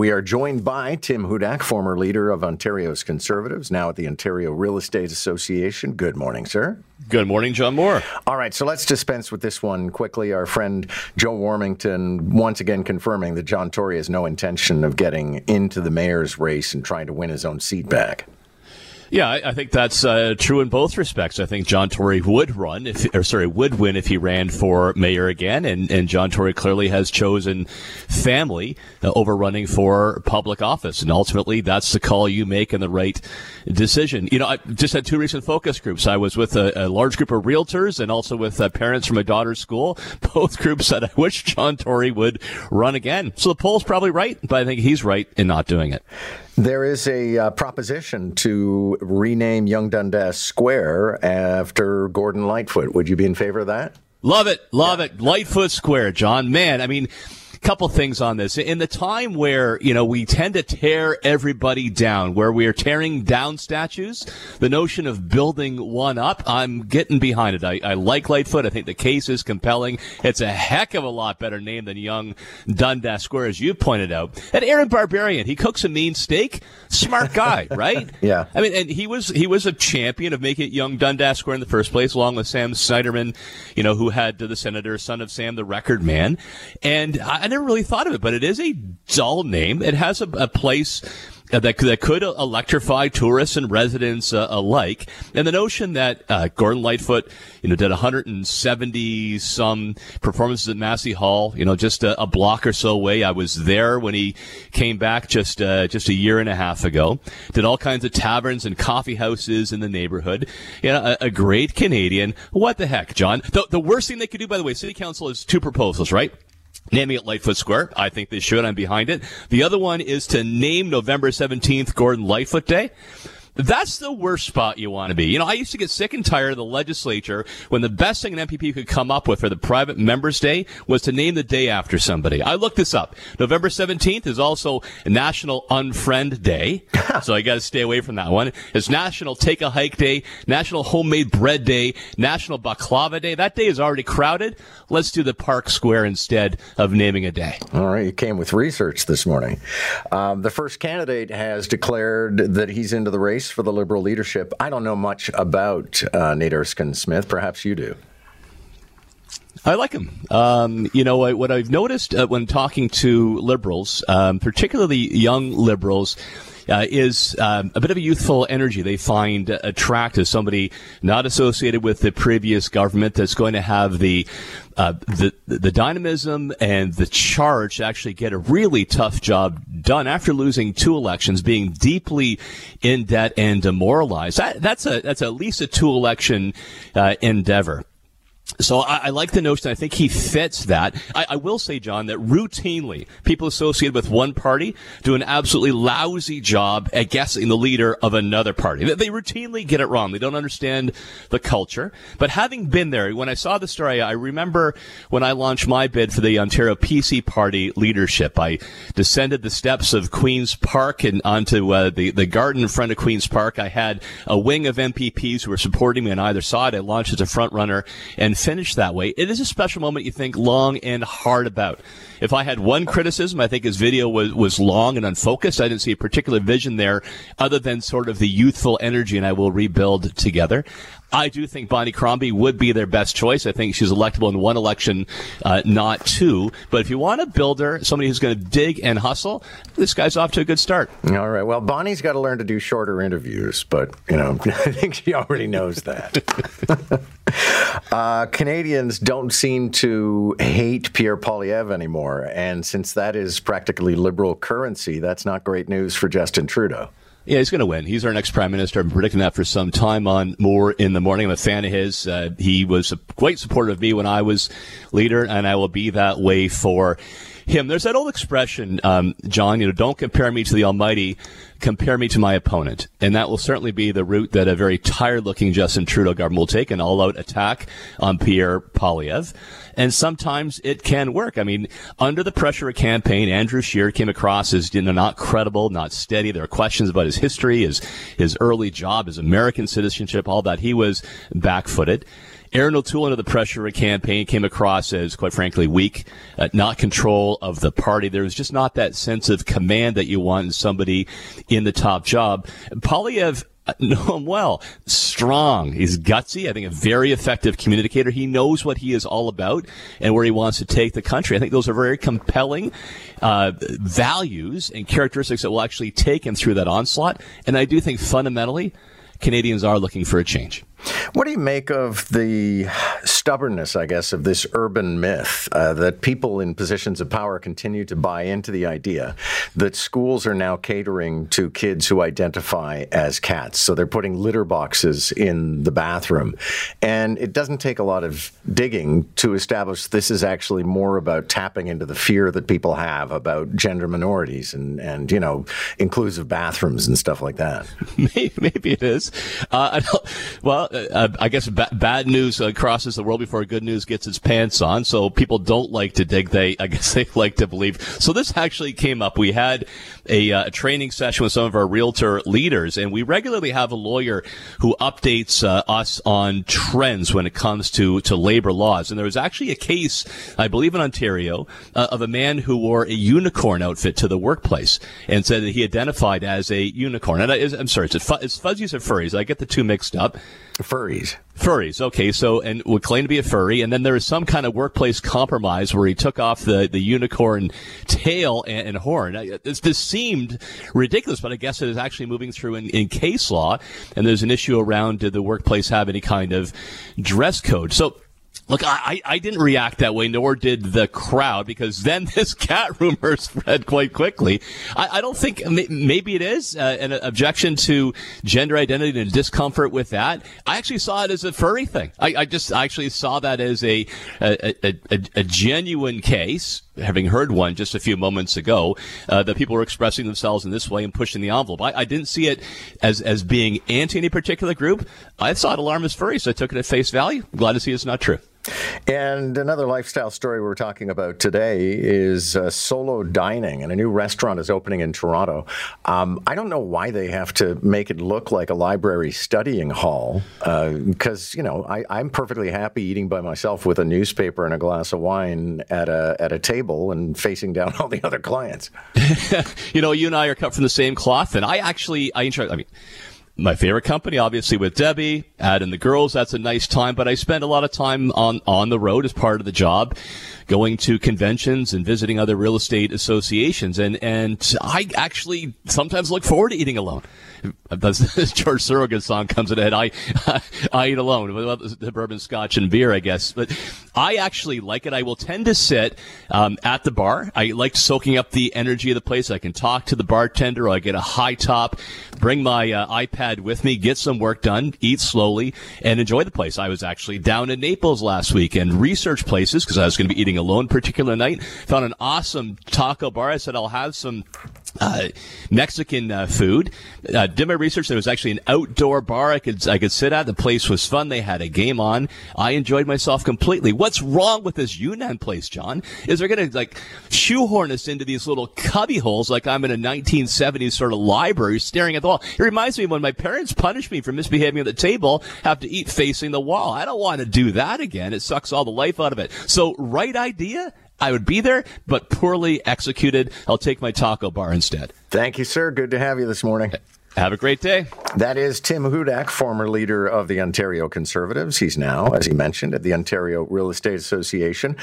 We are joined by Tim Hudak, former leader of Ontario's Conservatives, now at the Ontario Real Estate Association. Good morning, sir. Good morning, John Moore. All right, so let's dispense with this one quickly. Our friend Joe Warmington once again confirming that John Tory has no intention of getting into the mayor's race and trying to win his own seat back. Yeah, I, I think that's uh, true in both respects. I think John Tory would run, if, or sorry, would win if he ran for mayor again, and, and John Tory clearly has chosen family uh, over running for public office, and ultimately that's the call you make and the right decision. You know, I just had two recent focus groups. I was with a, a large group of realtors and also with uh, parents from my daughter's school. Both groups said, "I wish John Tory would run again." So the poll's probably right, but I think he's right in not doing it. There is a uh, proposition to rename Yonge Dundas Square after Gordon Lightfoot. Would you be in favor of that? Love it. Love yeah. it. Lightfoot Square, John. Man, I mean, couple things on this. In the time where, you know, we tend to tear everybody down, where we are tearing down statues, the notion of building one up, I'm getting behind it. I, I like Lightfoot. I think the case is compelling. It's a heck of a lot better name than Yonge Dundas Square, as you pointed out. And Aaron Barberian, he cooks a mean steak. Smart guy, right? yeah. I mean, and he was, he was a champion of making it Yonge Dundas Square in the first place, along with Sam Sniderman, you know, who had the senator, son of Sam, the record man. And I, never really thought of it, but it is a dull name. It has a, a place that, that could electrify tourists and residents uh, alike. And the notion that uh, Gordon Lightfoot, you know, did 170 some performances at Massey Hall, you know, just a, a, block or so away. I was there when he came back just uh, just a year and a half ago. Did all kinds of taverns and coffee houses in the neighborhood. You know, a, a great Canadian. What the heck, John? The, the worst thing they could do, by the way, City Council has two proposals, right? Naming it Lightfoot Square. I think they should. I'm behind it. The other one is to name November 17th Gordon Lightfoot Day. That's the worst spot you want to be. You know, I used to get sick and tired of the legislature when the best thing an MPP could come up with for the private members' day was to name the day after somebody. I looked this up. November 17th is also National Unfriend Day. so I got to stay away from that one. It's National Take a Hike Day, National Homemade Bread Day, National Baklava Day. That day is already crowded. Let's do the Park Square instead of naming a day. All right. You came with research this morning. Um, the first candidate has declared that he's into the race for the Liberal leadership. I don't know much about uh, Nate Erskine Smith. Perhaps you do. I like him. Um, you know, what I've noticed uh, when talking to liberals, um, particularly young liberals, uh, is um, a bit of a youthful energy they find attractive. Somebody not associated with the previous government that's going to have the uh, the the dynamism and the charge to actually get a really tough job done after losing two elections, being deeply in debt and demoralized. That, that's a that's at least a two election uh, endeavor. So I, I, like the notion. I think he fits that. I, I, will say, John, that routinely people associated with one party do an absolutely lousy job at guessing the leader of another party. They, routinely get it wrong. They don't understand the culture. But having been there, when I saw the story, I remember when I launched my bid for the Ontario PC Party leadership. I descended the steps of Queens Park and onto uh, the the garden in front of Queens Park. I had a wing of MPPs who were supporting me on either side. I launched as a front runner and finish that way. It is a special moment you think long and hard about. If I had one criticism, I think his video was, was long and unfocused. I didn't see a particular vision there other than sort of the youthful energy and I will rebuild together. I do think Bonnie Crombie would be their best choice. I think she's electable in one election, uh, not two. But if you want a builder, somebody who's going to dig and hustle, this guy's off to a good start. All right. Well, Bonnie's got to learn to do shorter interviews, but you know, I think she already knows that. uh, Canadians don't seem to hate Pierre Poilievre anymore, and since that is practically liberal currency, that's not great news for Justin Trudeau. Yeah, he's going to win. He's our next prime minister. I've been predicting that for some time on Moore in the morning. I'm a fan of his. Uh, he was quite supportive of me when I was leader, and I will be that way for him. There's that old expression, um, John, you know, don't compare me to the Almighty, compare me to my opponent. And that will certainly be the route that a very tired looking Justin Trudeau government will take, an all out attack on Pierre Poilievre. And sometimes it can work. I mean, under the pressure of a campaign, Andrew Scheer came across as you know, not credible, not steady. There are questions about his history, his, his early job, his American citizenship, all that. He was back footed. Erin O'Toole under the pressure of a campaign came across as, quite frankly, weak, uh, not control of the party. There was just not that sense of command that you want in somebody in the top job. Poilievre know him well. Strong. He's gutsy. I think a very effective communicator. He knows what he is all about and where he wants to take the country. I think those are very compelling uh, values and characteristics that will actually take him through that onslaught. And I do think fundamentally, Canadians are looking for a change. What do you make of the stubbornness, I guess, of this urban myth uh, that people in positions of power continue to buy into the idea that schools are now catering to kids who identify as cats? So they're putting litter boxes in the bathroom. And it doesn't take a lot of digging to establish this is actually more about tapping into the fear that people have about gender minorities and, and you know, inclusive bathrooms and stuff like that. Maybe it is. Uh, well, uh, I guess ba- bad news uh, crosses the world before good news gets its pants on. So people don't like to dig. They, I guess, they like to believe. So this actually came up. We had a, uh, a training session with some of our realtor leaders, and we regularly have a lawyer who updates uh, us on trends when it comes to to labor laws. And there was actually a case, I believe, in Ontario, uh, of a man who wore a unicorn outfit to the workplace and said that he identified as a unicorn. And I, am sorry, it's, it's fuzzies or furries. I get the two mixed up. Furries. Furries. Okay. So, and would claim to be a furry. And then there was some kind of workplace compromise where he took off the, the unicorn tail and, and horn. Uh, this, this seemed ridiculous, but I guess it is actually moving through in, in case law. And there's an issue around did the workplace have any kind of dress code? So, Look, I, I didn't react that way, nor did the crowd, because then this cat rumor spread quite quickly. I, I don't think maybe it is uh, an objection to gender identity and discomfort with that. I actually saw it as a furry thing. I, I just actually saw that as a a, a, a, a genuine case having heard one just a few moments ago, uh, that people were expressing themselves in this way and pushing the envelope. I, I, didn't see it as as being anti any particular group. I saw it alarmist furry, so I took it at face value. Glad to see it's not true. And another lifestyle story we're talking about today is uh, solo dining, and a new restaurant is opening in Toronto. Um, I don't know why they have to make it look like a library studying hall, because uh, you know I, am perfectly happy eating by myself with a newspaper and a glass of wine at a at a table and facing down all the other clients. you know, you and I are cut from the same cloth, and I actually I enjoy. I mean my favorite company, obviously with Debbie, Ad and the girls. That's a nice time, but I spend a lot of time on, on the road as part of the job, going to conventions and visiting other real estate associations. And, and I actually sometimes look forward to eating alone. That's George Thorogood song comes ahead. I, I eat alone. The bourbon, scotch, and beer, I guess. But I actually like it. I will tend to sit um, at the bar. I like soaking up the energy of the place. I can talk to the bartender. I get a high top, bring my uh, iPad with me, get some work done, eat slowly, and enjoy the place. I was actually down in Naples last week and research places because I was going to be eating alone particular night. Found an awesome taco bar. I said I'll have some uh, Mexican uh, food. Uh, did my research. There was actually an outdoor bar I could I could sit at. The place was fun. They had a game on. I enjoyed myself completely. What's wrong with this Yunnan place, John? Is they're gonna like shoehorn us into these little cubby holes like I'm in a 1970s sort of library staring at the wall. It reminds me when my parents punished me for misbehaving at the table, have to eat facing the wall. I don't want to do that again. It sucks all the life out of it. So right idea I would be there, but poorly executed. I'll take my taco bar instead. Thank you, sir. Good to have you this morning. Have a great day. That is Tim Hudak, former leader of the Ontario Conservatives. He's now, as he mentioned, at the Ontario Real Estate Association.